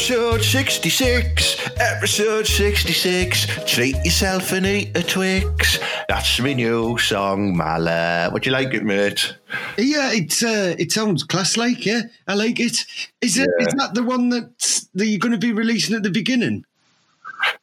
Episode 66, episode 66. Treat yourself and eat a Twix. That's my new song, Mala. Would you like it, mate? Yeah, it's uh, it sounds class like. Yeah, I like it. Is it? Is Yeah. that the one that that you're going to be releasing at the beginning?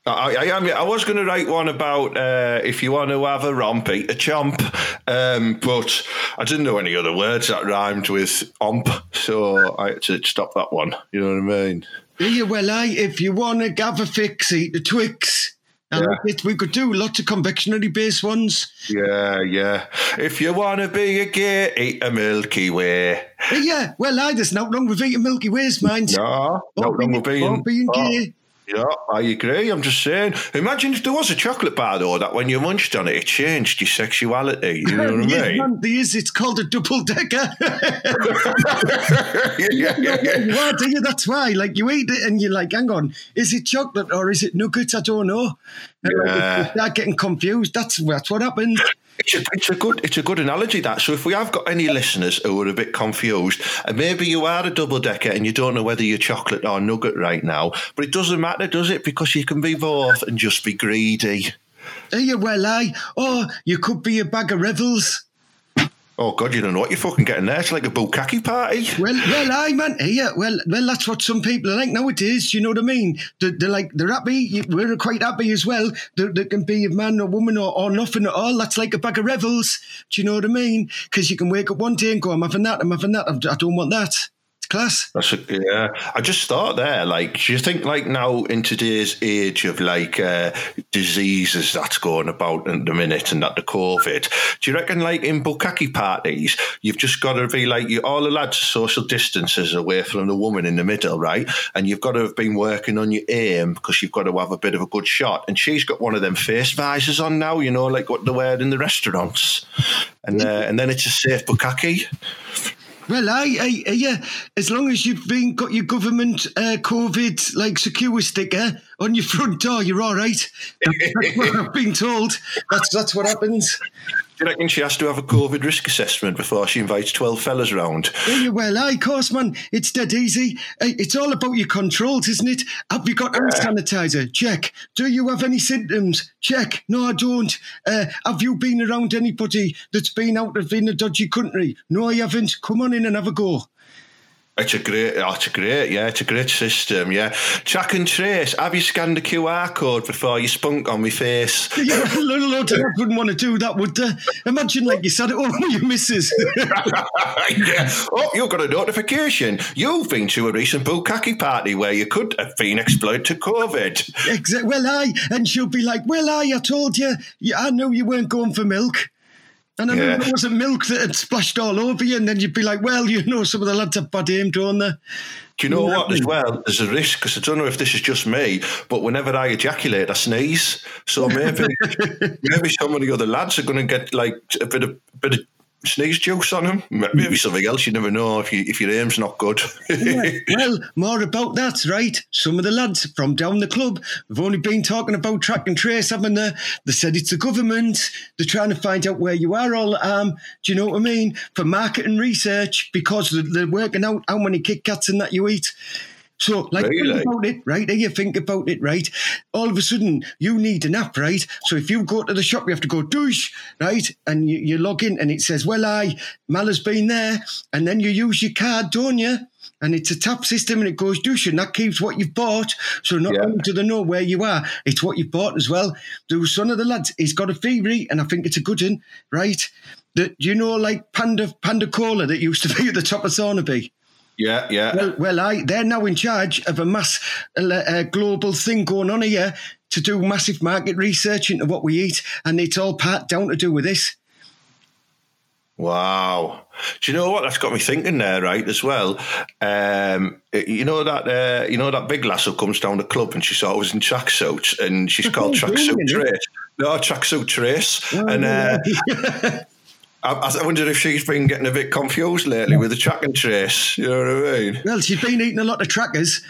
I, I, am- I was going to write one about uh, if you want to have a romp, eat a chomp, um, but I didn't know any other words that rhymed with omp, so I had to stop that one. You know what I mean? Yeah, well, I if you want to have a fix, eat the Twix. I it. We could do lots of confectionery based ones. Yeah, yeah. If you want to be a gay, eat a Milky Way. Yeah, well, I there's nothing wrong with eating Milky Ways, mind. No, no, Or being- wrong with being, being oh, gay. Yeah, I agree. I'm just saying. Imagine if there was a chocolate bar though that when you munched on it, it changed your sexuality. You know what I mean? there is. It's called a double decker. yeah, yeah, yeah, are, do you? That's why. Like you eat it and you're like, hang on, is it chocolate or is it nuggets? I don't know. Yeah. start getting confused. That's that's what happens. It's a, it's a good it's a good analogy that. So if we have got any listeners who are a bit confused, and maybe you are a double decker and you don't know whether you're chocolate or nugget right now, but it doesn't matter, does it? Because you can be both and just be greedy. Are you well, I? Or you could be a bag of revels. Oh God, you don't know what you're fucking getting there. It's like a bukkake party. Well, well, I man, yeah, well, well, that's what some people are like nowadays. Do you know what I mean? They're, they're like they're happy. We're quite happy as well. There, can be a man or woman or, or nothing at all. That's like a bag of revels. Do you know what I mean? Because you can wake up one day and go, "I'm having that. I'm having that. I don't want that." Class. That's a, yeah. I just thought there, like, do you think, like, now in today's age of like uh, diseases that's going about in the minute and that the COVID, do you reckon, like, in bukkake parties, you've just got to be like, you all the lads social distances away from the woman in the middle, right? And you've got to have been working on your aim because you've got to have a bit of a good shot. And she's got one of them face visors on now, you know, like what they wear in the restaurants. And uh, and then it's a safe bukkake. Well, I, I, yeah, as long as you've been got your government uh, COVID like secure sticker on your front door, you're all right. That's what I've been told. That's that's what happens. Do you reckon she has to have a COVID risk assessment before she invites 12 fellas round? Yeah, well, aye, course, man. It's dead easy. It's all about your controls, isn't it? Have you got hand sanitizer? Check. Do you have any symptoms? Check. No, I don't. Uh, have you been around anybody that's been out of in a dodgy country? No, I haven't. Come on in and have a go. It's a great, oh, it's a great, yeah, it's a great system, yeah. Track and trace. Have you scanned the QR code before you spunk on my face? Yeah, little old dad wouldn't want to do that, would they? Imagine like you said, with your missus. yeah. Oh, you got a notification. You've been to a recent bukkake party where you could have been exploited to COVID. Exa- well, I and she'll be like, "Well, I, I told you, yeah, I know you weren't going for milk." And I Yeah. it wasn't milk that had splashed all over you, and then you'd be like, "Well, you know, some of the lads have bad aim, don't they?" Do you know what, as well? There's a risk, because I don't know if this is just me, but whenever I ejaculate, I sneeze. So maybe maybe some of the other lads are going to get like a bit of bit of sneeze juice on him. Maybe something else. You never know if you if your aim's not good. well, more about that, right? Some of the lads from down the club have only been talking about track and trace, haven't they? They said it's the government. They're trying to find out where you are all the time. Do you know what I mean? For market and research, because they're- they're working out how many Kit Kats and that you eat. So, like, Really? think about it, right? You think about it, right? All of a sudden, you need an app, right? So, if you go to the shop, you have to go douche, right? And you, you log in, and it says, "Well, I Mala's been there," and then you use your card, don't you? And it's a tap system, and it goes douche, and that keeps what you've bought. So not Yeah. only do they know where you are, it's what you've bought as well. There was one of the lads, he's got a fevery, and I think it's a good one, right? That you know, like Panda Panda Cola that used to be at the top of Thornaby. Yeah, yeah. Well, well, I they're now in charge of a mass uh, global thing going on here to do massive market research into what we eat, and it's all part down to do with this. Wow. Do you know what? That's got me thinking there, right? As well. Um, you know that uh, you know that big lass who comes down the club and she's always in tracksuits and she's called tracksuit? Trace. No, tracksuit Trace. Oh, and uh, I, I wonder if she's been getting a bit confused lately with the track and trace. You know what I mean? Well, she's been eating a lot of trackers.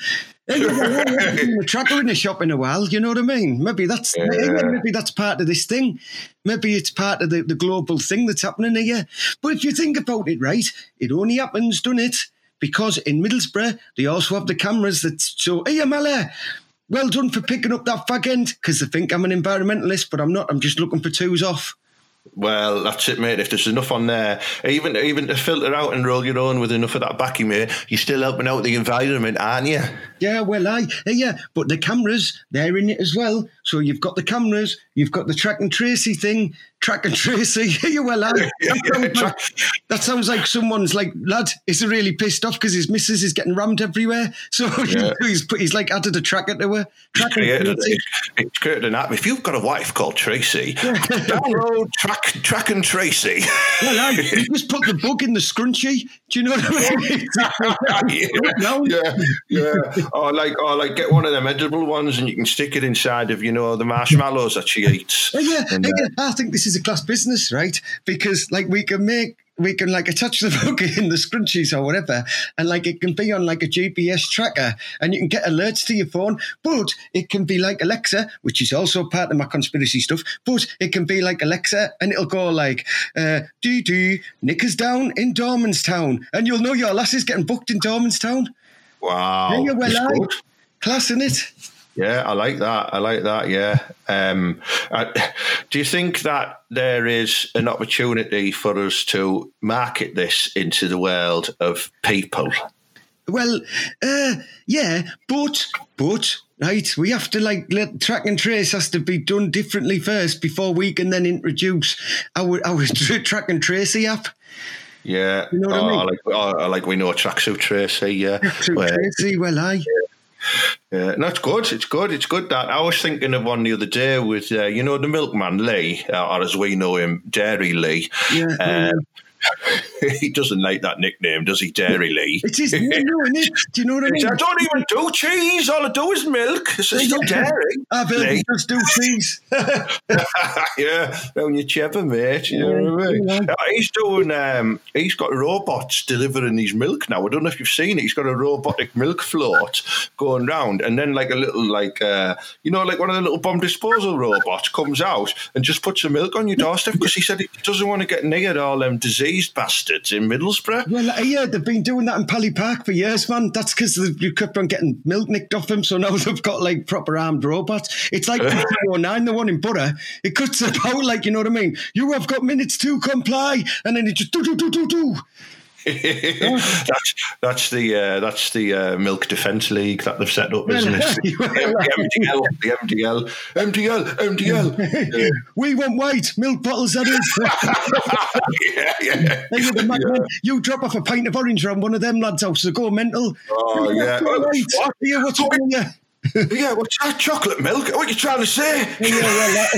Hey, well, I haven't seen a tracker in the shop in a while. You know what I mean? Maybe that's Yeah. maybe that's part of this thing. Maybe it's part of the, the global thing that's happening here. But if you think about it, right, it only happens, doesn't it? Because in Middlesbrough they also have the cameras that show. Hey, Amala, well done for picking up that fag end because they think I'm an environmentalist, but I'm not. I'm just looking for twos off. Well, that's it, mate. If there's enough on there, even even to filter out and roll your own with enough of that backing, mate, you're still helping out the environment, aren't you? Yeah, well, I yeah, but the cameras they're in it as well. So you've got the cameras, you've got the track and tracy thing, track and tracy. yeah, well, I, that, sounds like, that sounds like someone's like lad is really pissed off because his missus is getting rammed everywhere. So Yeah. he's put he's like added a tracker to her. Track and created, it's created an app. If you've got a wife called Tracy, download track track and Tracy. Well, I, you just put the bug in the scrunchie. Do you know what I mean? yeah, yeah, yeah. Or like, or like, get one of them edible ones, and you can stick it inside of, you know, the marshmallows that she eats. Oh, yeah, And, uh, yeah. I think this is a class business, right? Because like we can make we can like attach the book in the scrunchies or whatever, and like it can be on like a GPS tracker, and you can get alerts to your phone. But it can be like Alexa, which is also part of my conspiracy stuff. But it can be like Alexa, and it'll go like, uh, "Doo doo, Nick is down in Dormanstown," and you'll know your lass is getting booked in Dormanstown. Wow, well, that's I- good. Class in it. Yeah, I like that. I like that. Yeah. Um, I, do you think that there is an opportunity for us to market this into the world of people? Well, uh, yeah, but but right, we have to like let track and trace has to be done differently first before we can then introduce our our track and tracy app. Yeah. You know what I oh, mean? like, oh, like we know tracksuit Tracy. Yeah. Track Well, Tracy, well, I Yeah, no, it's good. It's good. It's good that I was thinking of one the other day with uh, you know the milkman Lee, uh, or as we know him, Dairy Lee. yeah, yeah. He doesn't like that nickname, does he, Dairy Lee? it is new, it? Do you know what I mean? I don't even do cheese. All I do is milk. It's still dairy. I've heard Lee. you just do cheese. yeah, down your chever, mate. You know what I mean? Yeah. Uh, He's doing. Um, he's got robots delivering his milk now. I don't know if you've seen it. He's got a robotic milk float going round, and then like a little, like uh, you know, like one of the little bomb disposal robots comes out and just puts the milk on your doorstep because he said he doesn't want to get near all them diseased bastards in Middlesbrough. Well, yeah, they've been doing that in Pally Park for years, man. That's because you kept on getting milk nicked off them, so now they've got like proper armed robots. It's like 09, the one in Butter. It cuts about like, you know what I mean? You have got minutes to comply, and then it just do do do do do. That's that's the uh, that's the uh, Milk Defence League that they've set up, isn't it? Well, the MDL, the MDL, MDL, MDL. we want white milk bottles, that is. yeah, yeah. Hey, you're the madman. You drop off a pint of orange around one of them lads' houses, go mental. Oh, yeah. Go white. What? Yeah, what's wrong with you? Yeah, what's that chocolate milk? What are you trying to say? Yeah,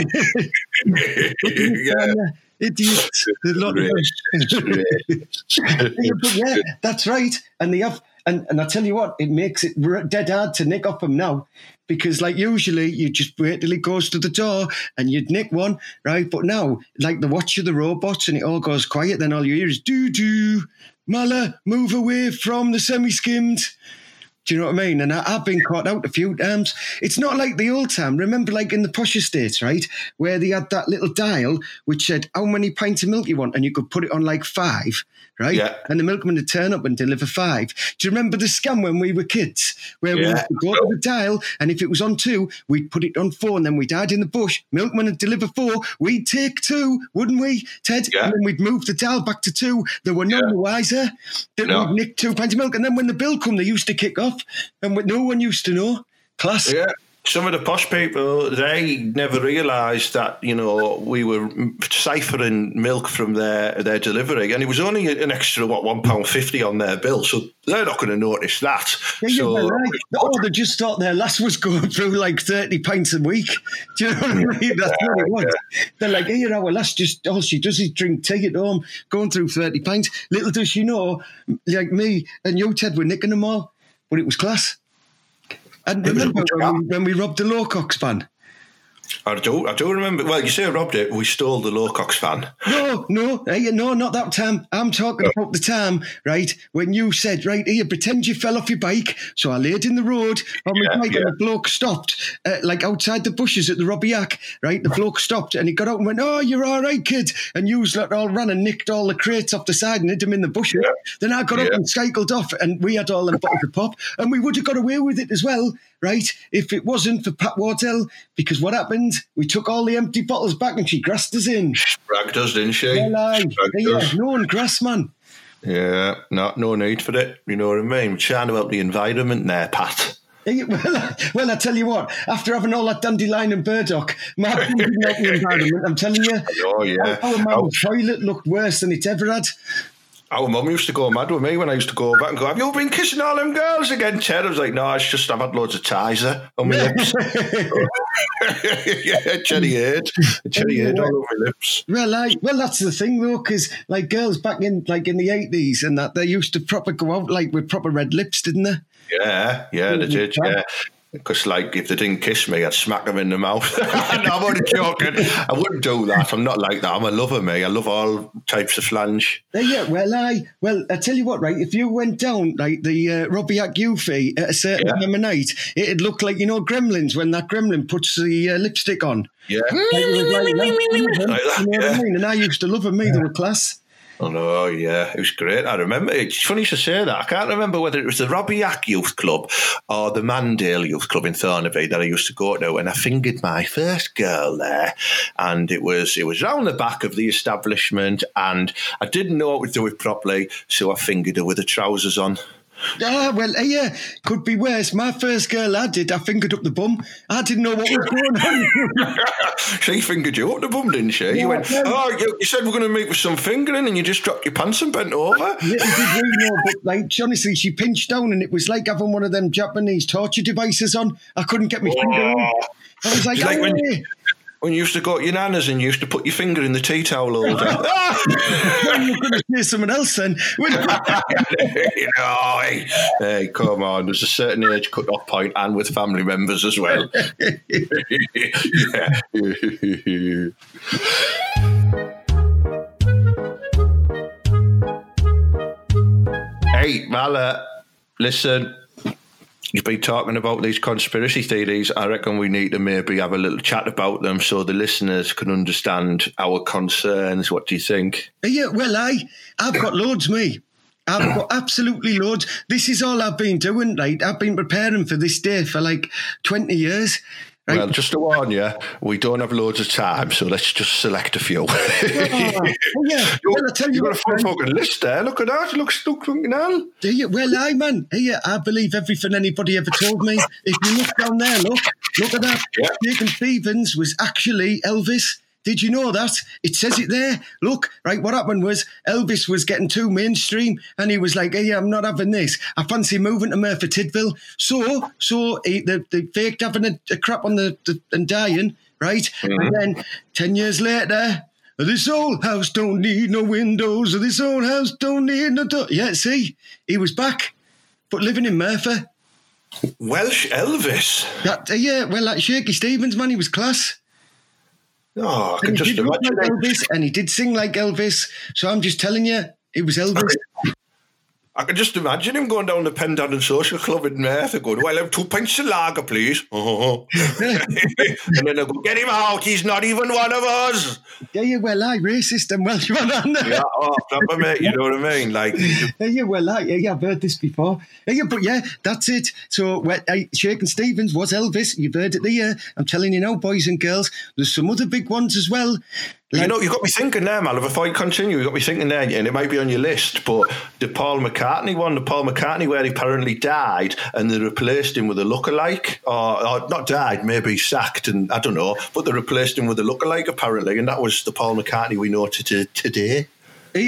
yeah. Idiots. There's a lot of. Yeah, but yeah, that's right. And they have, and, and I tell you what, it makes it dead hard to nick off them now. Because like usually you just wait till it goes to the door and you'd nick one, right? But now, like the watch of the robots and it all goes quiet, then all you hear is doo doo, Mala, move away from the semi skimmed. Do you know what I mean? And I, I've been caught out a few times. It's not like the old time. Remember, like in the posh estates, right? Where they had that little dial which said how many pints of milk you want, and you could put it on like five, right? Yeah. And the milkman would turn up and deliver five. Do you remember the scam when we were kids? Where we Yeah. would go to the dial, and if it was on two, we'd put it on four, and then we'd hide in the bush. Milkman would deliver four. We'd take two, wouldn't we, Ted? Yeah. And then we'd move the dial back to two. There were no Yeah. wiser. That No. we'd nick two pints of milk, and then when the bill come, they used to kick off, and what no one used to know. Class. Yeah. Some of the posh people, they never realised that, you know, we were ciphering milk from their, their delivery. And it was only an extra, what, £1.50 on their bill. So they're not going to notice that. Yeah, so, right. Oh, they just thought their lass was going through like 30 pints a week. Do you know what I mean? That's what it was. They're like, here, our lass just, all she does is drink tea at home, going through 30 pints. Little does she know, like me and you, Ted, were nicking them all. But it was class. And remember when we, when we robbed the Lowcocks van? I do, I do remember. Well, you say I robbed it. We stole the Lowcocks fan. No, no, no, not that time. I'm talking Oh. about the time, right, when you said, right, here, pretend you fell off your bike. So I laid in the road on my Yeah, bike yeah. and the bloke stopped, uh, like outside the bushes at the Robbie Yak, right? The bloke stopped and he got out and went, oh, you're all right, kid. And you lot all ran and nicked all the crates off the side and hid them in the bushes. Yeah. Then I got up and cycled off and we had all them bottles of pop and we would have got away with it as well. Right, if it wasn't for Pat Wardell, because what happened? We took all the empty bottles back and she grassed us in. Spragged us, didn't she? Well. Spragged yeah, us. no one grass, man. Yeah, no, no need for it. You know what I mean? We're chatting about the environment there, Pat. Eh, Well, I- well, I tell you what. After having all that dandelion and burdock, my the environment. I'm telling you, Oh, yeah. our man's toilet looked worse than it's ever had. Oh, Our mum used to go mad with me when I used to go back and go, Have you been kissing all them girls again, Ted? I was like, No, it's just I've had loads of Tizer on my lips. yeah, cherry aid. Cherry aid all over my lips. Well, I, well, that's the thing though, because like girls back in like in the eighties and that they used to proper go out like with proper red lips, didn't they? Yeah, yeah, they did, yeah. Because, like, if they didn't kiss me, I'd smack them in the mouth. no, I'm only joking. I wouldn't do that. I'm not like that. I'm a lover, me. I love all types of flange. Yeah, well, I well, I tell you what, right? If you went down like the uh, Robbie Yuffie at a certain Yeah. time of night, it'd look like you know Gremlins when that Gremlin puts the uh, lipstick on. Yeah. Like, it like Like that, you know what I mean? And I used to love them. Me, they were class. Oh yeah, it was great. I remember. It's funny to say that. I can't remember whether it was the Robbie Yak Youth Club or the Mandale Youth Club in Thornaby that I used to go to, and I fingered my first girl there, and it was it was round the back of the establishment, and I didn't know what to do it properly, so I fingered her with the trousers on. Ah, well, eh, yeah, could be worse. My first girl I did, I fingered up the bum. I didn't know what was going on. she fingered you up the bum, didn't she? Yeah, you went, yeah. oh, you, you said we're going to meet with some fingering, and you just dropped your pants and bent over. Little did we know, but like honestly, she pinched down, and it was like having one of them Japanese torture devices on. I couldn't get my finger on. I was like, like when- "Hey." When you used to go to your nana's and you used to put your finger in the tea towel holder. Well, you're going to see someone else then. you know, hey, hey, come on. There's a certain age cut off point and with family members as well. hey, Mala, listen. You've been talking about these conspiracy theories. I reckon we need to maybe have a little chat about them so the listeners can understand our concerns. What do you think? yeah, well, I, I've got loads, me. I've got absolutely loads. This is all I've been doing, right? I've been preparing for this day for like 20 years. Right? Well, just to warn you, we don't have loads of time, so let's just select a few. Oh, yeah. You- Well, I tell you You've got a full fucking list there. Look at that. Looks look fucking hell. Do you? Well, I man, hey, I believe everything anybody ever told me. If you look down there, look, look at that. Yeah. Jacob Stevens was actually Elvis. Did you know that? It says it there. Look, right. What happened was Elvis was getting too mainstream, and he was like, "Hey, I'm not having this. I fancy moving to Merthyr Tydfil." So, so he, they, they faked having a, a crap on the, the and dying, right? And then ten years later. This old house don't need no windows. This old house don't need no door. Yeah, see, he was back, but living in Murphy. Welsh Elvis. That uh, yeah, well, like Shaky Stevens, man, he was class. Oh, I can just imagine like. Elvis, and he did sing like Elvis. So I'm just telling you, it was Elvis. I can just imagine him going down the Penydarren Social Club in Merthyr going, Well, have two pints of lager, please. And then I go, Get him out. He's not even one of us. yeah, yeah, well, I racist and Welsh man. Yeah, oh, proper mate. You know what I mean? Like, Yeah, yeah, well, I, yeah, yeah, I've heard this before. Yeah, yeah, but yeah, that's it. So, well, Shakin' Stevens was Elvis. You've heard it there. I'm telling you now, boys and girls. There's some other big ones as well. You know, you got me thinking there, Mal. Before you continue, you got me thinking there, and it might be on your list, but the Paul McCartney one, the Paul McCartney where he apparently died, and they replaced him with a lookalike, or, or not died, maybe sacked, and I don't know, but they replaced him with a lookalike apparently, and that was the Paul McCartney we know to, to, today.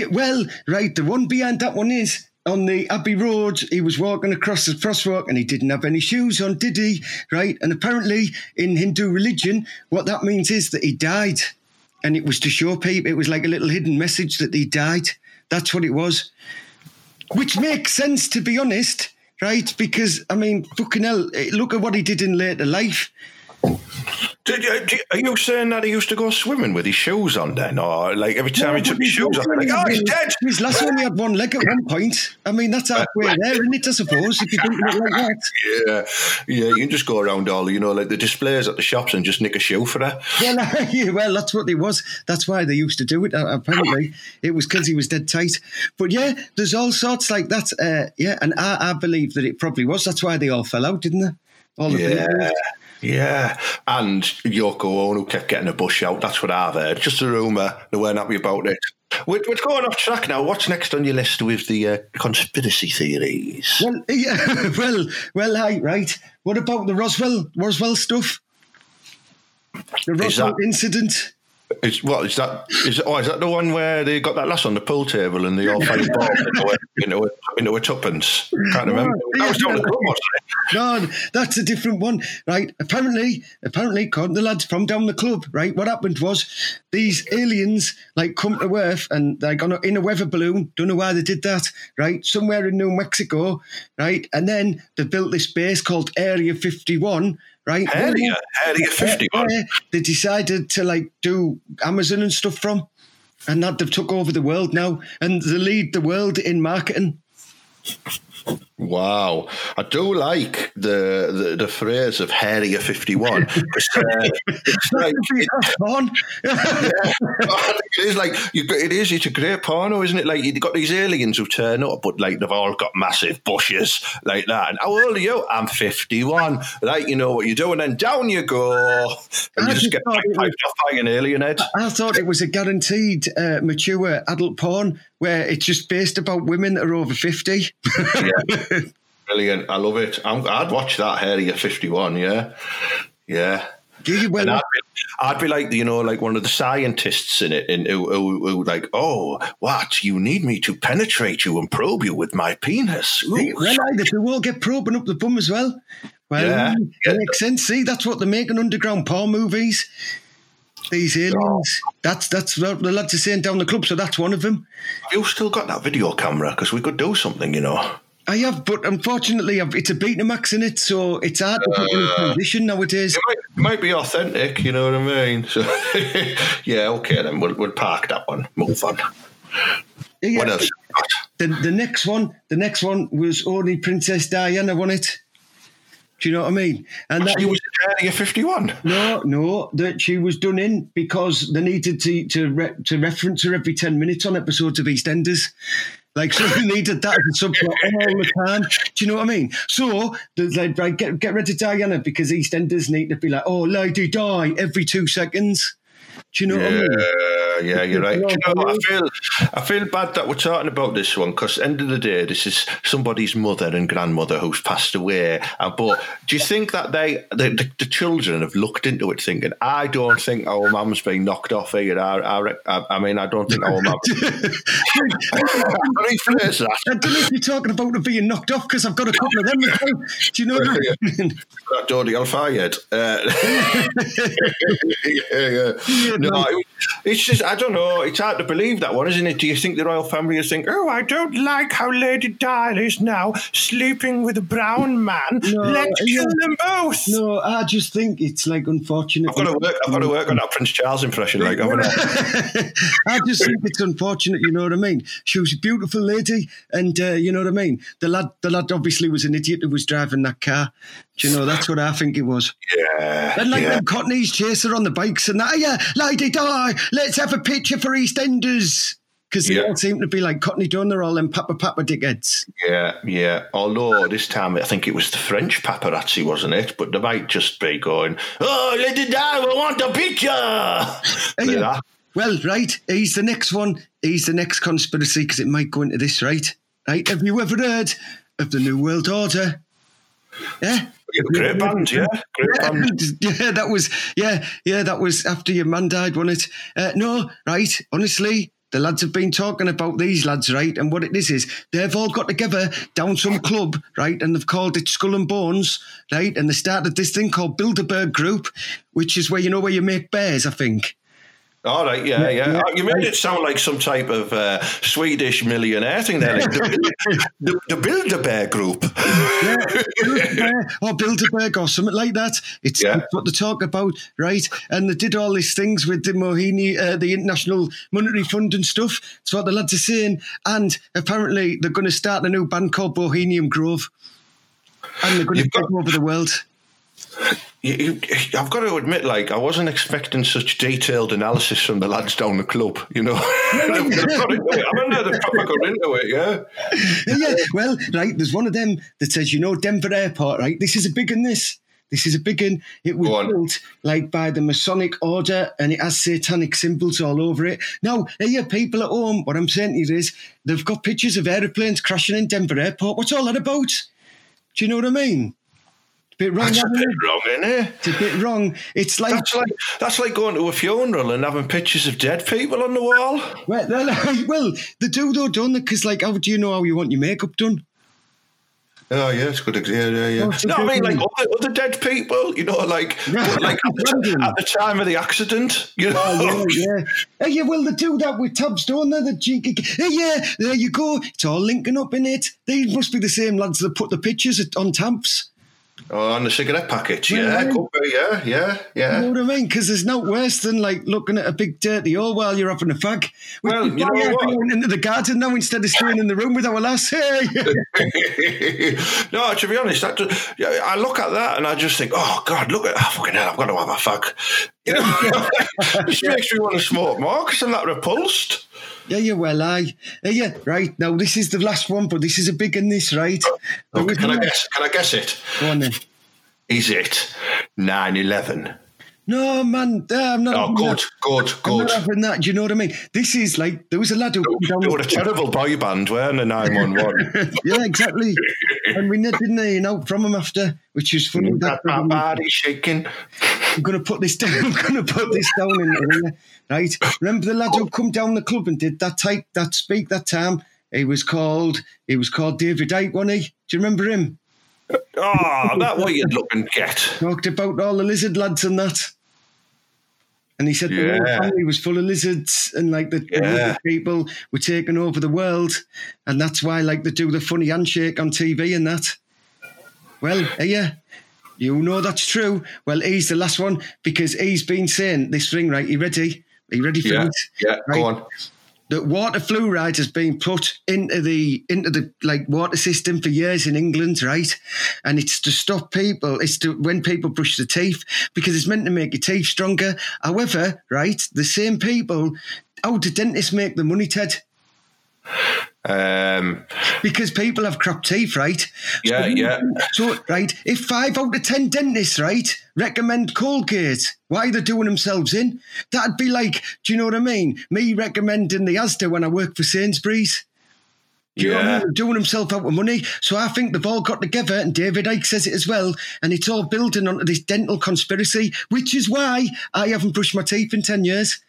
Well, right, the one behind that one is on the Abbey Road. He was walking across the crosswalk and he didn't have any shoes on, did he? Right, and apparently in Hindu religion, what that means is that he died, and it was to show people. It was like a little hidden message that he died. That's what it was, which makes sense to be honest, right? Because I mean, fucking hell, eh, look at what he did in later life. Did you, you- are you saying that he used to go swimming with his shoes on then, or like every time he took his shoes off, like, oh, he's dead. His last he had one leg at one point. I mean, that's halfway there, isn't it? I suppose if you think of it like that. Yeah, yeah. You can just go around all, you know, like the displays at the shops and just nick a shoe for her. Well, yeah, well, that's what he was. That's why they used to do it. Uh, apparently, it was because he was dead tight. But yeah, there's all sorts like that. Uh, yeah, and I, I believe that it probably was. That's why they all fell out, didn't they? All the Yeah. Yeah, and Yoko Ono kept getting a bush out. That's what I've heard. Just a rumor. They weren't happy about it. We're, we're going off track now. What's next on your list with the uh, conspiracy theories? Well, yeah, well, well, right. What about the Roswell Roswell stuff? The Roswell that- incident. Is what is that? Is oh, is that the one where they got that lass on the pool table and they all find balls into a, into a, into a tuppence? Can't remember. That the club, wasn't it? No, that's a different one, right? Apparently, apparently, according the lads from down the club, right? What happened was these aliens like come to Earth and they got in a weather balloon. Don't know why they did that, right? Somewhere in New Mexico, right? And then they built this base called Area Fifty One, right? Area, Area 51. where they decided to like do Amazon and stuff from, and that they've took over the world now, and they lead the world in marketing. Wow, I do like the the, the phrase of Area 51 because uh, it's like On. I it is like you. It is. It's a great porno, isn't it? Like you've got these aliens who turn up, but like they've all got massive bushes like that. And how old are you? I'm 51. Like you know what you do, and then down you go, and I you just get piped off by an alien head. I thought it was a guaranteed uh, mature adult porn where it's just based about women that are over 50. Brilliant. I love it. I'm, I'd watch that Area 51. Yeah, yeah. Well? I'd be, I'd be like, you know, like one of the scientists in it, and who, who, who like, oh, what? You need me to penetrate you and probe you with my penis? Ooh, well, either they will get probing up the bum as well. Well, Yeah. it makes sense. See, that's what they're making underground porn movies. These aliens. That's that's what the lads are saying down the club. So that's one of them. Have you still got that video camera? Because we could do something, you know. I have, but unfortunately, I've, it's a Betamax in it, so it's hard to put in a uh, transition nowadays. It might, it might be authentic, you know what I mean? So, yeah, okay, then we'll, we'll park that one. Move on. Yeah, What else? The, the next one, the next one was only Princess Diana won it. Do you know what I mean? And that She was in Area 51. no, no, that she was done in because they needed to to re, to reference her every ten minutes on episodes of EastEnders. Like so, they needed that as a subplot all the time. Do you know what I mean? So there's like, get get rid of Diana because EastEnders need to be like, oh, lady, die every two seconds. Do you know what I mean? Yeah, you're right. You know? I feel I feel bad that we're talking about this one because end of the day, this is somebody's mother and grandmother who's passed away. Uh, but do you think that they, the, the, the children, have looked into it, thinking, "I don't think our mum's been knocked off here." I, I, I, I mean, I don't think our mum. That. I don't know if you're talking about her being knocked off because I've got a couple of them. Do you know what I mean? That Dodi Al Fayed. Uh, yeah, yeah. No, it's just, I don't know. It's hard to believe that one, isn't it? Do you think the royal family is think, oh, I don't like how Lady Di is now sleeping with a brown man. No, Let's yeah. kill them both. No, I just think it's like unfortunate. I've got to work. I've got to work on that Prince Charles impression, like, haven't I? I just think it's unfortunate, you know what I mean? She was a beautiful lady, and uh, you know what I mean. The lad, the lad, obviously was an idiot who was driving that car. Do you know that's what I think it was? Yeah, And like yeah. them Cockneys chase her on the bikes and that. Oh, yeah, lady, die. Let's have a picture for EastEnders because they Yeah. all seem to be like Cockney done. They're all them papa papa dickheads. Yeah, yeah. Although this time I think it was the French hmm? paparazzi, wasn't it? But they might just be going, "Oh, Lady Di, we want a picture." Like yeah. Well, right. He's the next one. He's the next conspiracy because it might go into this, right? Right. Have you ever heard of the New World Order? Yeah, Great band, yeah, great band. yeah, that was yeah, yeah, that was after your man died, wasn't it? Uh, no, right. Honestly, the lads have been talking about these lads, right? And what it is is they've all got together down some club, right? And they've called it Skull and Bones, right? And they started this thing called Bilderberg Group, which is where you know where you make bears, I think. All right, yeah, yeah. yeah. You made it sound like some type of uh, Swedish millionaire thing there, like the, the, the Bilderberg Group. yeah, Bilderberg, or Bilderberg or something like that. It's yeah. what they talk about, right? And they did all these things with the Mohini, uh, the International Monetary Fund and stuff. That's what the lads are saying. And apparently they're going to start a new band called Bohemian Grove. And they're going to take over the world. I've got to admit, like, I wasn't expecting such detailed analysis from the lads down the club, you know. I've got into it. I mean, they've proper got into it, yeah. Yeah, well, right, there's one of them that says, you know, Denver Airport, right? This is a big one, this. This is a big one. It was built like by the Masonic Order and it has satanic symbols all over it. Now, here, people at home, what I'm saying to you is they've got pictures of aeroplanes crashing in Denver Airport. What's all that about? Do you know what I mean? Bit wrong. That's a bit it? wrong, isn't it? It's a bit wrong. It's like that's like that's like going to a funeral and having pictures of dead people on the wall. Well, like, well they do though, don't they? Because like, how do you know how you want your makeup done? Oh yeah, it's good. Yeah, yeah, yeah. Oh, no, I mean like other, other dead people. You know, like like at the, at the, time of the accident. You know. Oh, yeah, yeah. Hey, yeah, well, they do that with tubs, don't they? The cheeky. Hey, yeah, there you go. It's all linking up in it. They must be the same lads that put the pictures on tabs. Oh, on the cigarette package, yeah, yeah, yeah, yeah, yeah. You know what I mean? Because there's no worse than like looking at a big dirty hole while you're having a fag. We well, you know what? into the garden now instead of staying in the room with our lass. Hey. no, to be honest, that just, I look at that and I just think, oh God, look at oh, fucking hell, I've got to have a fag. You know, it makes me want to smoke more because I'm that repulsed. Yeah, yeah, well, I, yeah, right. Now this is the last one, but this is a big one. This, right? Okay, can I guess? Can I guess it? Go on then. Is it 9-11? No, man, I'm not. Oh, good, that. good, good. I'm not having that. Do you know what I mean? This is like there was a lad who. They were a terrible boy band, weren't they? Nine one one. Yeah, exactly. and we didn't hear out from him after, which is funny. That, that body shaking. I'm going to put this down. I'm going to put this down in here, right? Remember the lad who come down the club and did that type, that speak that time? He was called. He was called David Icke, wasn't he? Do you remember him? Oh, that way you'd look and get. Talked about all the lizard lads and that. And he said yeah. the whole family was full of lizards and like the, yeah. people were taking over the world. And that's why like they do the funny handshake on TV and that. Well, yeah, you know that's true. Well, he's the last one because he's been saying this thing, right? You ready? Are you ready for yeah. it? Yeah, right? go on that water fluoride has been put into the into the like water system for years in England, right? And it's to stop people. It's to when people brush their teeth because it's meant to make your teeth stronger. However, right, the same people. How do dentists make the money, Ted? Um, because people have crap teeth, right? Yeah, so, yeah. So, right, if five out of ten dentists, right, recommend Colgate, why they're they doing themselves in? That'd be like, do you know what I mean? Me recommending the Asda when I work for Sainsbury's. Do you yeah. know I mean? Doing himself out of money. So I think they've all got together, and David Icke says it as well. And it's all building onto this dental conspiracy, which is why I haven't brushed my teeth in 10 years.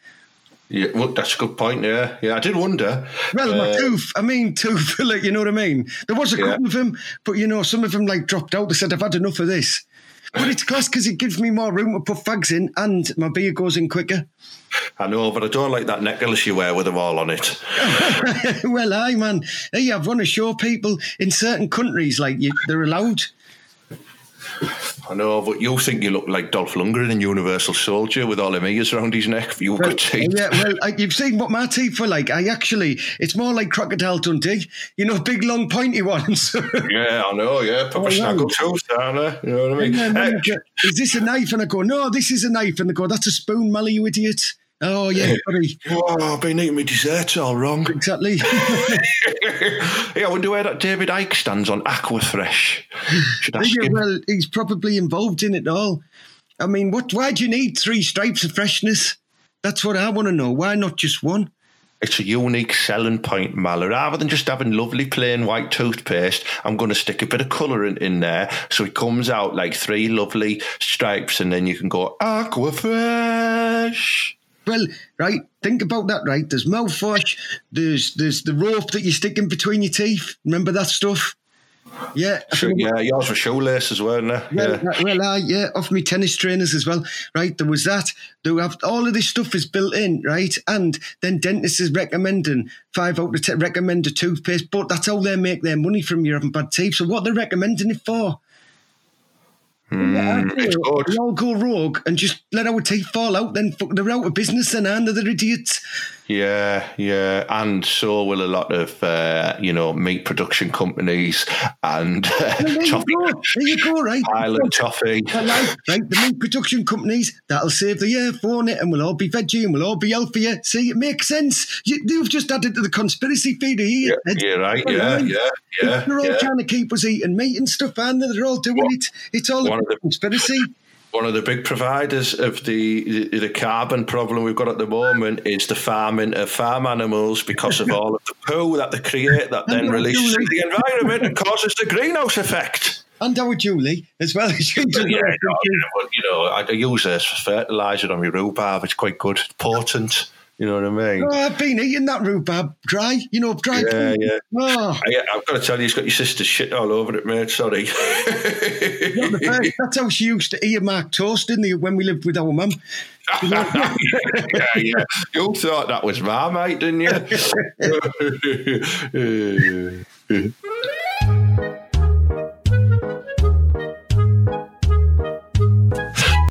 Yeah, well, that's a good point. Yeah, yeah. I did wonder. Well, my uh, tooth. I mean, tooth. Like, you know what I mean? There was a yeah. couple of them, but you know, some of them like dropped out. They said, "I've had enough of this." But it's class because it gives me more room to put fags in, and my beer goes in quicker. I know, but I don't like that necklace you wear with them all on it. well, aye, man. Hey, I've run to show people in certain countries like you, they're allowed I know, but you think you look like Dolph Lundgren in Universal Soldier with all the ears around his neck. You've well, got teeth. Yeah, well, I, you've seen what my teeth were like. I actually, it's more like Crocodile Dundee. You know, big, long, pointy ones. yeah, I know, yeah. Proper oh, snaggle tooth down there. You know what I mean? Then, uh, is this a knife? And I go, no, this is a knife. And they go, that's a spoon, Molly, you idiot. Oh yeah, buddy. Oh, I've been eating my desserts all wrong. Exactly. yeah, I wonder where that David Icke stands on Aquafresh. Should ask yeah, him. Well, he's probably involved in it all. I mean, what? Why do you need three stripes of freshness? That's what I want to know. Why not just one? It's a unique selling point, Mal. Rather than just having lovely plain white toothpaste, I'm going to stick a bit of colour in, in there so it comes out like three lovely stripes, and then you can go Aquafresh. Well, right, think about that, right? There's mouthwash, there's there's the rope that you stick in between your teeth. Remember that stuff? Yeah, Sure, yeah, yours were shoelaces, weren't they? Well, Yeah. uh, well, uh, yeah, off me tennis trainers as well, right? There was that. They have all of this stuff is built in, right? And then dentists is recommending five out of ten recommend a toothpaste, but that's how they make their money from you having bad teeth. So what they're recommending it for? Yeah, I it's good. We all go rogue and just let our teeth fall out. Then fuck, they're out of business, and and they're idiots. Yeah, yeah, and so will a lot of uh, you know meat production companies and uh, Well, there you go. There you go, right? Island toffee. Like, right, the meat production companies, that'll save the earth, won't it? And we'll all be veggie and we'll all be healthier. See, it makes sense. You, you've just added to the conspiracy theory here. Yeah, yeah, right. Yeah, yeah, yeah. They're all yeah. trying to keep us eating meat and stuff, and they're all doing One- it. It's all one a of the- conspiracy. One of the big providers of the, the the carbon problem we've got at the moment is the farming of farm animals because of all of the poo that they create that then uh, releases into the environment and causes the greenhouse effect. And our Julie as well. Yeah, no, yeah, but, you know, I I use this for fertiliser on my rhubarb. It's quite good, It's potent. You know what I mean? Oh, I've been eating that rhubarb dry, you know, dry. Yeah, food. yeah. Oh, I, I've got to tell you, it's got your sister's shit all over it, mate. Sorry. not the first. That's how she used to earmark toast, didn't they, when we lived with our mum? yeah, yeah. You thought that was Marmite, didn't you?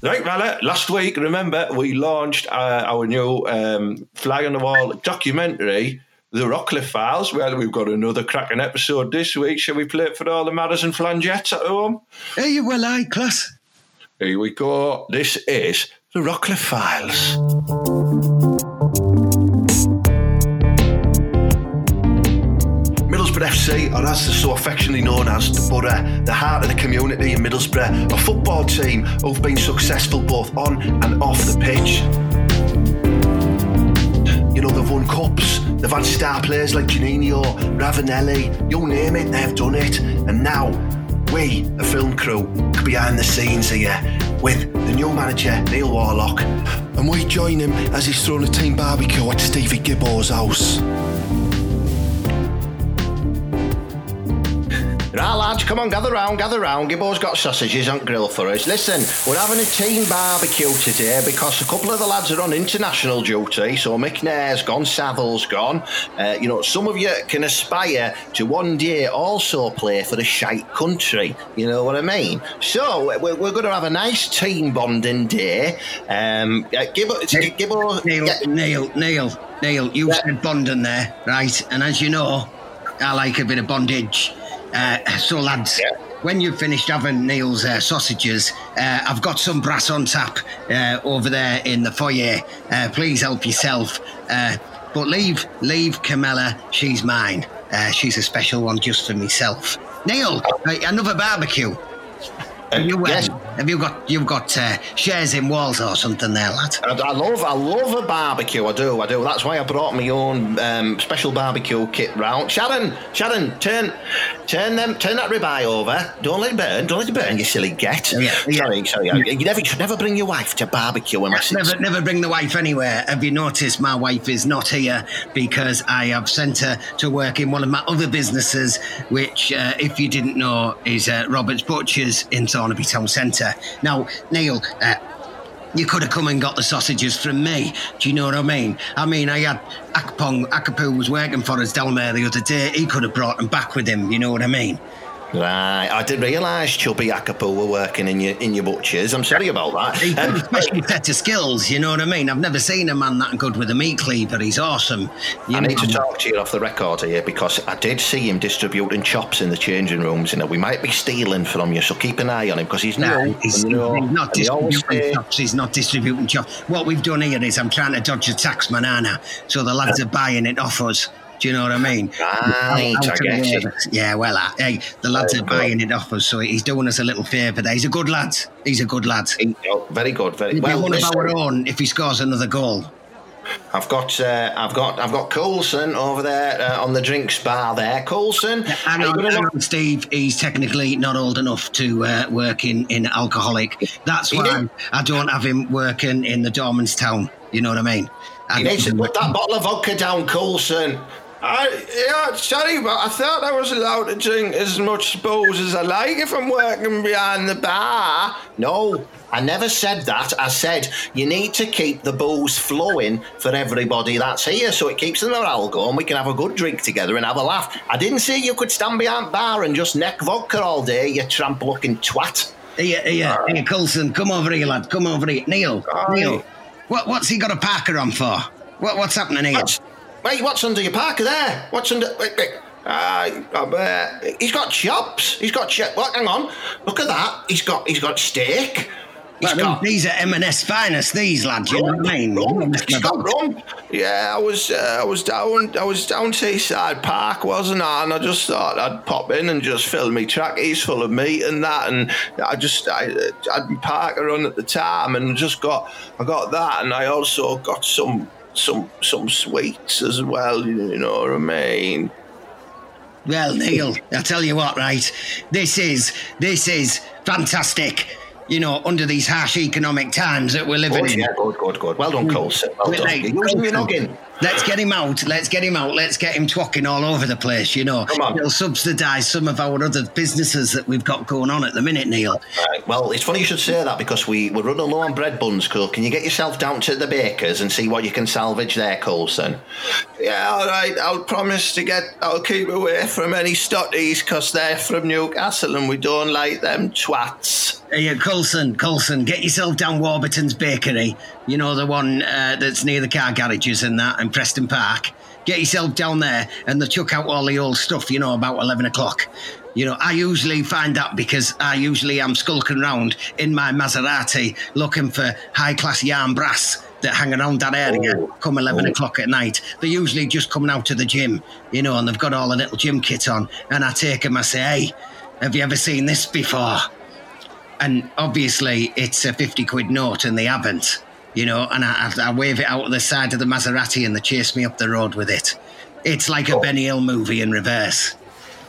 Right, Mala, last week, remember, we launched uh, our new um, Fly on the Wall documentary, The Rockliffe Files. Well, we've got another cracking episode this week. Shall we play it for all the Madders and Flangettes at home? Hey, well, I class. Here we go. This is The Rockliffe Files. FC, or as they're so affectionately known as, the Borough, the heart of the community in Middlesbrough, a football team who've been successful both on and off the pitch. You know, they've won cups, they've had star players like Juninho, Ravanelli, you name it, they've done it. And now, we, the film crew, behind the scenes here with the new manager, Neil Warnock. And we join him as he's throwing a team barbecue at Stevie Gibbo's house. Right, lads, come on, gather round, gather round. Gibbo's got sausages on grill for us. Listen, we're having a team barbecue today because a couple of the lads are on international duty. So McNair's gone, Saville's gone. Uh, you know, some of you can aspire to one day also play for the shite country. You know what I mean? So we're, we're going to have a nice team bonding day. Um, uh, Gibbo, Gibbo, Neil, yeah, Neil, Neil, Neil, you Yeah. said bonding there, right? And as you know, I like a bit of bondage. Uh, so, lads, Yeah. when you've finished having Neil's uh, sausages, uh, I've got some brass on tap uh, over there in the foyer. Uh, please help yourself. Uh, but leave, leave Camilla. She's mine. Uh, she's a special one just for myself. Neil, uh, another barbecue. You, yes. Have you got you've got uh, shares in walls or something there, lad? I, I love, I love a barbecue. I do, I do. That's why I brought my own um, special barbecue kit round. Sharon, Sharon, turn, turn them, turn that ribeye over. Don't let it burn. Don't let it burn. You silly get. Yeah, yeah. Sorry, sorry. You never, you should never bring your wife to barbecue unless it's. Never, never bring the wife anywhere. Have you noticed my wife is not here because I have sent her to work in one of my other businesses, which, uh, if you didn't know, is uh, Robert's Butchers in Thornaby Town Centre. Now, Neil, uh, you could have come and got the sausages from me. Do you know what I mean? I mean, I had Akpom, Akapu was working for us down there the other day. He could have brought them back with him. You know what I mean? Right, I didn't realise Chubby Akapu were working in your in your butchers. I'm sorry about that. He's got Um, a special set of skills, you know what I mean? I've never seen a man that good with a meat cleaver. He's awesome. You I need to talk to you off the record here because I did see him distributing chops in the changing rooms. You know, we might be stealing from you, so keep an eye on him because he's No, he's, he's not distributing chops. He's not distributing chops. What we've done here is I'm trying to dodge the tax manana, so the lads are buying it off us. Do you know what I mean? Right, Out I get you. Yeah, well, uh, hey, the lads Very are good. buying it off us, so he's doing us a little favour there. He's a good lad. He's a good lad. He- oh, very good, very be well. one of our own if he scores another goal. I've got, uh, I've got, I've got Coulson over there uh, on the drinks bar. There, Coulson. Hang are on, hang on, Steve. He's technically not old enough to uh, work in, in alcoholic. That's why. I don't have him working in the Dormanstown. You know what I mean? I don't need to put that bottle of vodka down, Coulson. I, yeah, sorry, but I thought I was allowed to drink as much booze as I like if I'm working behind the bar. No, I never said that. I said you need to keep the booze flowing for everybody that's here so it keeps the morale going. We can have a good drink together and have a laugh. I didn't say you could stand behind the bar and just neck vodka all day, you tramp looking twat. Here, here, hey, Coulson, come over here, lad. Come over here. Neil, Aye. Neil, what, what's he got a Parker on for? What, what's happening here? What's, wait, what's under your parker there? What's under. Wait, wait. I, I bet. He's got chops. He's got chop. What? Hang on. Look at that. He's got. He's got steak. He's Well, got. these are M&S finest, these lads, you know what I mean? Rum. He's got rum. Yeah, I was uh, I was down I was down Teesside Park, wasn't I? And I just thought I'd pop in and just fill me trackies full of meat and that, and I just I I'd my Parker on at the time, and just got I got that, and I also got some some some sweets as well. You know what I mean? Well, Neil, I tell you what, right? This is this is fantastic. You know, under these harsh economic times that we're living oh, in. yeah, good, good, good. Well done, mm. Coulson. Well done. You're using your noggin. Let's get him out. Let's get him out. Let's get him twocking all over the place. You know, Come on. it'll subsidise some of our other businesses that we've got going on at the minute, Neil. Right. Well, it's funny you should say that because we, we're running low on bread buns, Cole. Can you get yourself down to the baker's and see what you can salvage there, Coulson? Yeah, all right. I'll promise to get. I'll keep away from any stotties because they're from Newcastle and we don't like them twats. Hey, Coulson, Coulson, get yourself down Warburton's Bakery. You know, the one uh, that's near the car garages and that, in Preston Park. Get yourself down there and they'll chuck out all the old stuff, you know, about 11 o'clock. You know, I usually find that because I usually am skulking around in my Maserati looking for high class yarn brass that hang around that area Oh. come 11 o'clock at night. They're usually just coming out to the gym, you know, and they've got all the little gym kit on. And I take them, I say, hey, have you ever seen this before? And obviously it's a 50 quid note and they haven't you know and I, I wave it out of the side of the maserati and they chase me up the road with it. It's like a oh. benny hill movie in reverse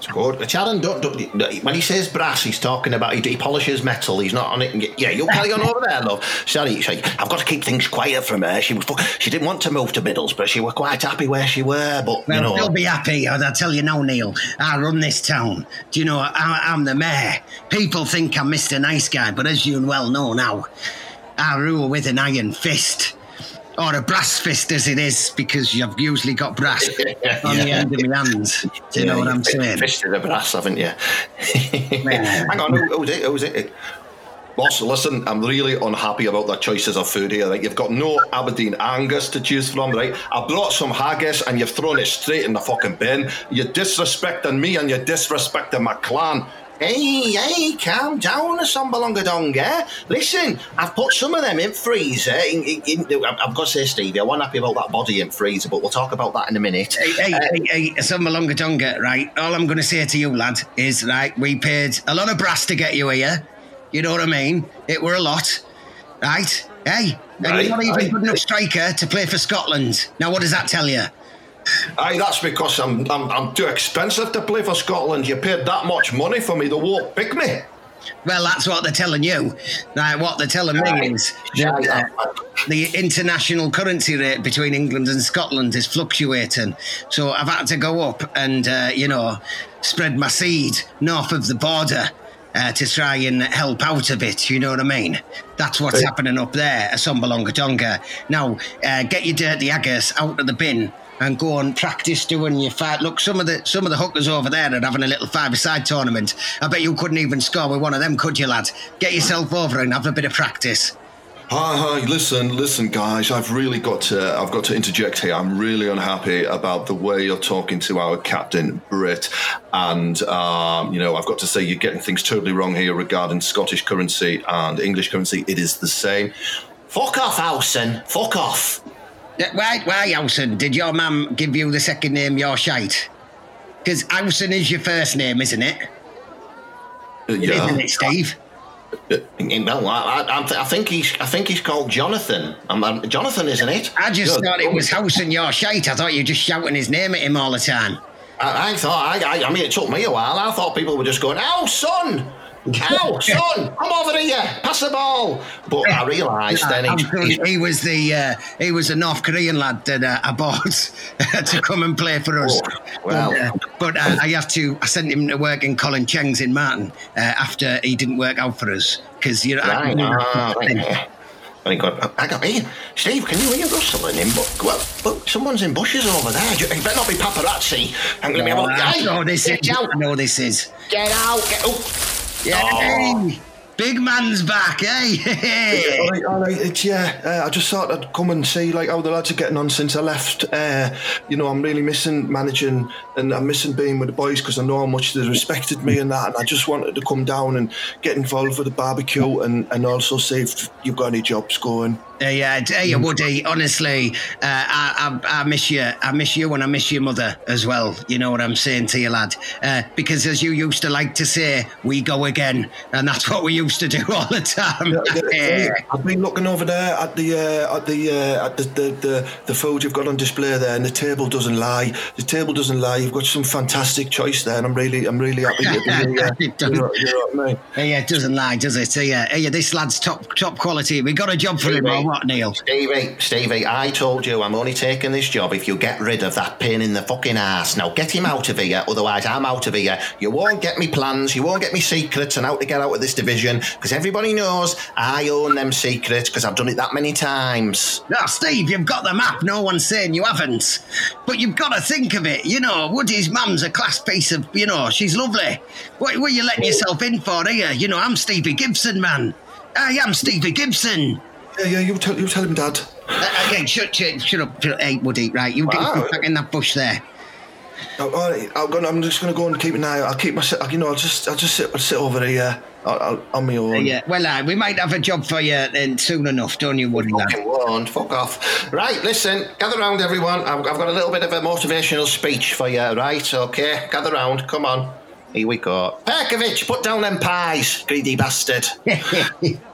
It's good. Sharon, don't, don't, when he says brass, he's talking about he, he polishes metal. He's not on it. Yeah, you'll carry on over there, love. Sorry, sorry, I've got to keep things quiet from her. She was she didn't want to move to Middlesbrough. She were quite happy where she were, but well you know. they'll be happy i tell you now neil i run this town do you know I, i'm the mayor people think i'm mr nice guy but as you well know now i rule with an iron fist or a brass fist as it is because you've usually got brass on the end of my hands do you know what i'm saying Fisted the brass, haven't you? Hang on, who, who's it? Who's it? Boss, listen, I'm really unhappy about the choices of food here. Like, you've got no Aberdeen Angus to choose from, right? I brought some haggis and you've thrown it straight in the fucking bin. You're disrespecting me and you're disrespecting my clan. Hey, hey, calm down, Sambalongadonga. Listen, I've put some of them in freezer. In, in, in, I've got to say, Stevie, I wasn't happy about that body in freezer, but we'll talk about that in a minute. Hey, hey, uh, hey, hey, Malonga right? All I'm going to say to you, lad, is, right, we paid a lot of brass to get you here. You know what I mean? It were a lot, right? Hey, and Right, you're not even right. good enough striker to play for Scotland. Now, what does that tell you? Aye, that's because I'm, I'm I'm too expensive to play for Scotland. You paid that much money for me, they won't pick me. Well, that's what they're telling you. Right, what they're telling me is that uh, the international currency rate between England and Scotland is fluctuating. So I've had to go up and, uh, you know, spread my seed north of the border. Uh, to try and help out a bit, you know what I mean? That's what's happening up there, Assombalonga Now, uh, get your dirty aggers out of the bin and go and practice doing your fight. Look, some of the some of the hookers over there are having a little five-a-side tournament. I bet you couldn't even score with one of them, could you, lad? Get yourself over and have a bit of practice. Hi, hi, listen, listen, guys. I've really got to, I've got to interject here. I'm really unhappy about the way you're talking to our captain, Britt, and um, you know, I've got to say you're getting things totally wrong here regarding Scottish currency and English currency. It is the same. fuck off, Howson. Fuck off. Uh, Why, why, Howson? Did your mum give you the second name, your shite? Because Howson is your first name, isn't it? Uh, yeah. Isn't it, Steve? Well, I, I, th- I think he's I think he's called Jonathan. I'm, I'm- Jonathan, isn't it? I just thought it was Howson, your shite. I thought you were just shouting his name at him all the time. I, I thought I, I I mean it took me a while. I thought people were just going, "Oh, son." Ow, son, come over here, pass the ball. But I realised then he, he, he was the uh, he was a North Korean lad that uh, I bought to come and play for us. Oh, well. but, uh, but uh, I have to. I sent him to work in Colin Cheng's in Martin uh, after he didn't work out for us because you know. I- Right, ah, right, yeah. Very good. I got me. Steve, can you hear rustling in? But, well, but someone's in bushes over there. You better not be paparazzi. I'm going to be able to I know this is. get out. I know this is. Get out. Get oh. Yeah, Oh. big man's back, eh? All right, all right. It's yeah. Uh, I just thought I'd come and see like how the lads are getting on since I left. Uh, you know, I'm really missing managing and I'm missing being with the boys because I know how much they respected me and that. And I just wanted to come down and get involved with the barbecue and, and also see if you've got any jobs going. Uh, hey, Woody. Honestly, uh, I, I, I miss you. I miss you, and I miss your mother as well. You know what I'm saying to you, lad? Uh, because as you used to like to say, we go again, and that's what we used to do all the time. Yeah, I've been looking over there at the uh, at the uh, at the, the, the the food you've got on display there, and the table doesn't lie. The table doesn't lie. You've got some fantastic choice there, and I'm really I'm really happy. To be here. It doesn't. you, know, you know what I mean? Hey, it doesn't lie, does it? Hey, uh, hey, this lad's top top quality. We got a job for him, what, Neil? Stevie, Stevie, I told you I'm only taking this job if you get rid of that pain in the fucking ass. Now get him out of here, otherwise I'm out of here. You won't get me plans, you won't get me secrets and how to get out of this division because everybody knows I own them secrets because I've done it that many times. Now, Steve, you've got the map. No one's saying you haven't. But you've got to think of it. You know, Woody's mum's a class piece of, you know, she's lovely. What, what are you letting yourself in for here? You know, I'm Stevie Gibson, man. I am Stevie Gibson. Yeah, yeah. You tell you tell him, Dad. Uh, okay, shut, shut, shut up, hey, Woody. Right, you get Wow. back in that bush there. Oh, all right, I'm, gonna, I'm just gonna go and keep an eye. out. I'll keep my, you know, I'll just, I'll just sit, I'll sit over here I'll, I'll, on my own. Yeah, well, uh, we might have a job for you then soon enough, don't you, Woody? Fucking won't. Fuck off. Right, listen, gather round, everyone. I've, I've got a little bit of a motivational speech for you, right? Okay, gather round. Come on. Here we go. Perkovic, put down them pies, greedy bastard.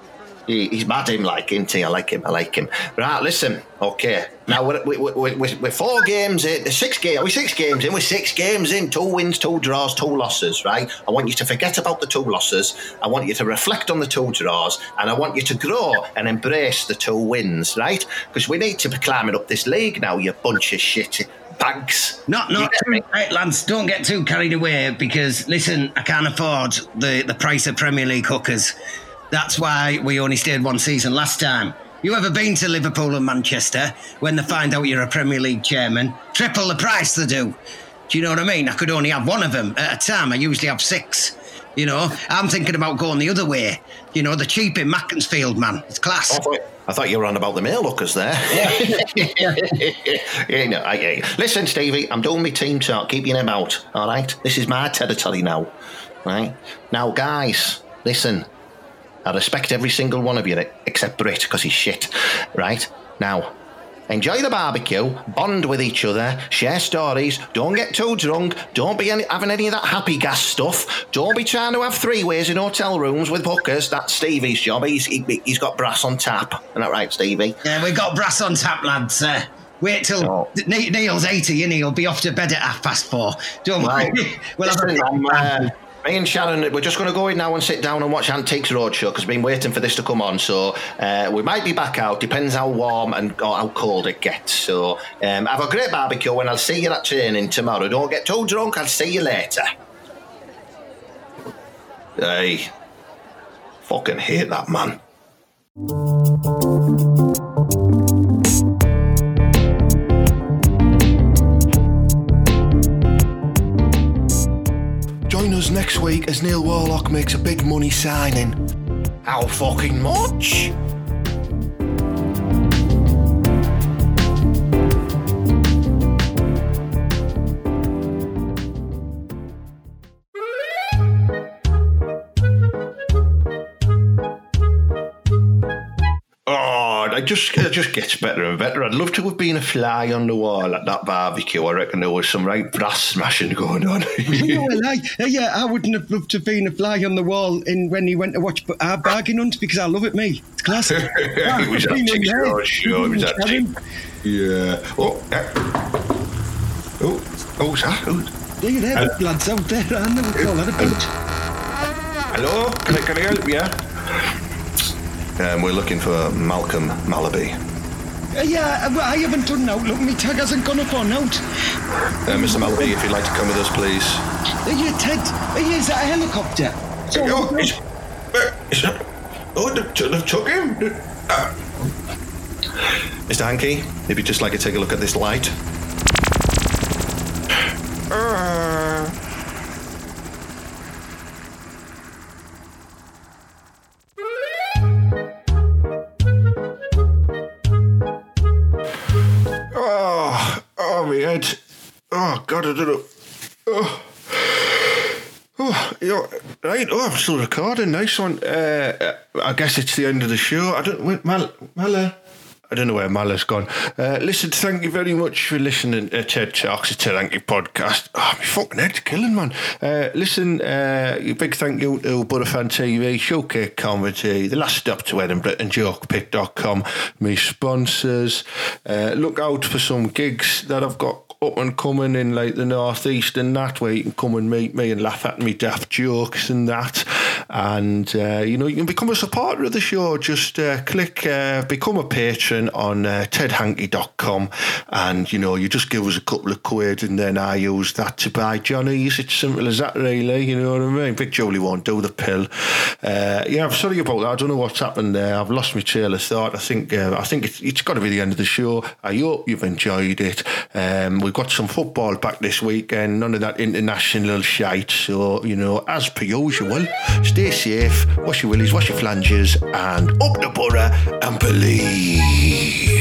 He, he's mad him like, isn't he? I like him, I like him. Right, listen, okay. Now we're, we, we, we, we're, we're four games in, six games, we're six games in, we're six games in, two wins, two draws, two losses, right? I want you to forget about the two losses. I want you to reflect on the two draws, and I want you to grow and embrace the two wins, right? Because we need to be climbing up this league now, you bunch of shit bags. Not, not too, right, lads. Don't get too carried away because listen, I can't afford the the price of Premier League hookers. That's why we only stayed one season last time. You ever been to Liverpool and Manchester when they find out you're a Premier League chairman? Triple the price they do. Do you know what I mean? I could only have one of them at a time. I usually have six. You know, I'm thinking about going the other way. You know, the cheap in Macclesfield, man. It's class. I thought, I thought you were on about the mail lookers there. yeah, no, I, I, listen, Stevie, I'm doing my team talk. Keep your name out, all right? This is my territory now, right? Now, guys, listen. I respect every single one of you except Britt because he's shit, right? Now, enjoy the barbecue, bond with each other, share stories, don't get too drunk, don't be any, having any of that happy gas stuff, don't be trying to have three ways in hotel rooms with hookers. That's Stevie's job. He's, he, he's got brass on tap. Isn't that right, Stevie? Yeah, we've got brass on tap, lads. Uh, wait till Oh. Neil's 80 and he'll be off to bed at half past four. Don't Right. worry. we'll have Listen, a uh, me and Sharon, we're just going to go in now and sit down and watch Antiques Roadshow because we've been waiting for this to come on. So uh, we might be back out. Depends how warm and or how cold it gets. So um, have a great barbecue and I'll see you at training tomorrow. Don't get too drunk. I'll see you later. Hey, fucking hate that man. Us next week as Neil Warnock makes a big money signing. How fucking much? Oh, it just it just gets better and better. I'd love to have been a fly on the wall at that barbecue. I reckon there was some right brass smashing going on. No, I, uh, yeah, I wouldn't have loved to have been a fly on the wall in when he went to watch our bargain hunt because I love it, me. It's classic. it was Been in antiques there. It was antiques. Yeah. Oh. Yeah. Oh. Oh. That? There you there, the lads out there, and they would call that a boat. Hello, can I, can I help you? Um, we're looking for Malcolm Malaby. Uh, yeah, uh, well, I haven't done now. Look, my tag hasn't gone up or out. Uh, Mr. Malaby, if you'd like to come with us, please. Uh, yeah, Ted, uh, yeah, is that a helicopter? So, Oh, it's, it's not, oh, they've, they've took him. Uh, Mr. Hankey, if you'd just like to take a look at this light. Uh, Oh, God, I don't know. Oh. Oh, right. Oh, I'm still recording. Nice one. Uh, I guess it's the end of the show. I don't. Wait, Mal, Mala. I don't know where Mala's gone. Uh, listen, thank you very much for listening to Ted Talks, a Ted Hankey podcast. Oh, my fucking head's killing, man. Uh, listen, uh, big thank you to Butterfan TV, Showcase Comedy, The Last Stop to Edinburgh, and JokePit.com, my sponsors. Uh, look out for some gigs that I've got up and coming in like the northeast and that way you can come and meet me and laugh at me daft jokes and that and uh, you know you can become a supporter of the show. Just uh, click uh, become a patron on uh, tedhankey.com and you know you just give us a couple of quid and then I use that to buy Johnny's it's simple as that really. You know what I mean? Big Jolie won't do the pill. Uh, yeah I'm sorry about that. I don't know what's happened there. I've lost my trail of thought. I think uh, I think it's, it's got to be the end of the show. I hope you've enjoyed it. Um, we've got some football back this weekend. None of that international shite. So you know as per usual stay safe wash your willies wash your flanges and up the borough and believe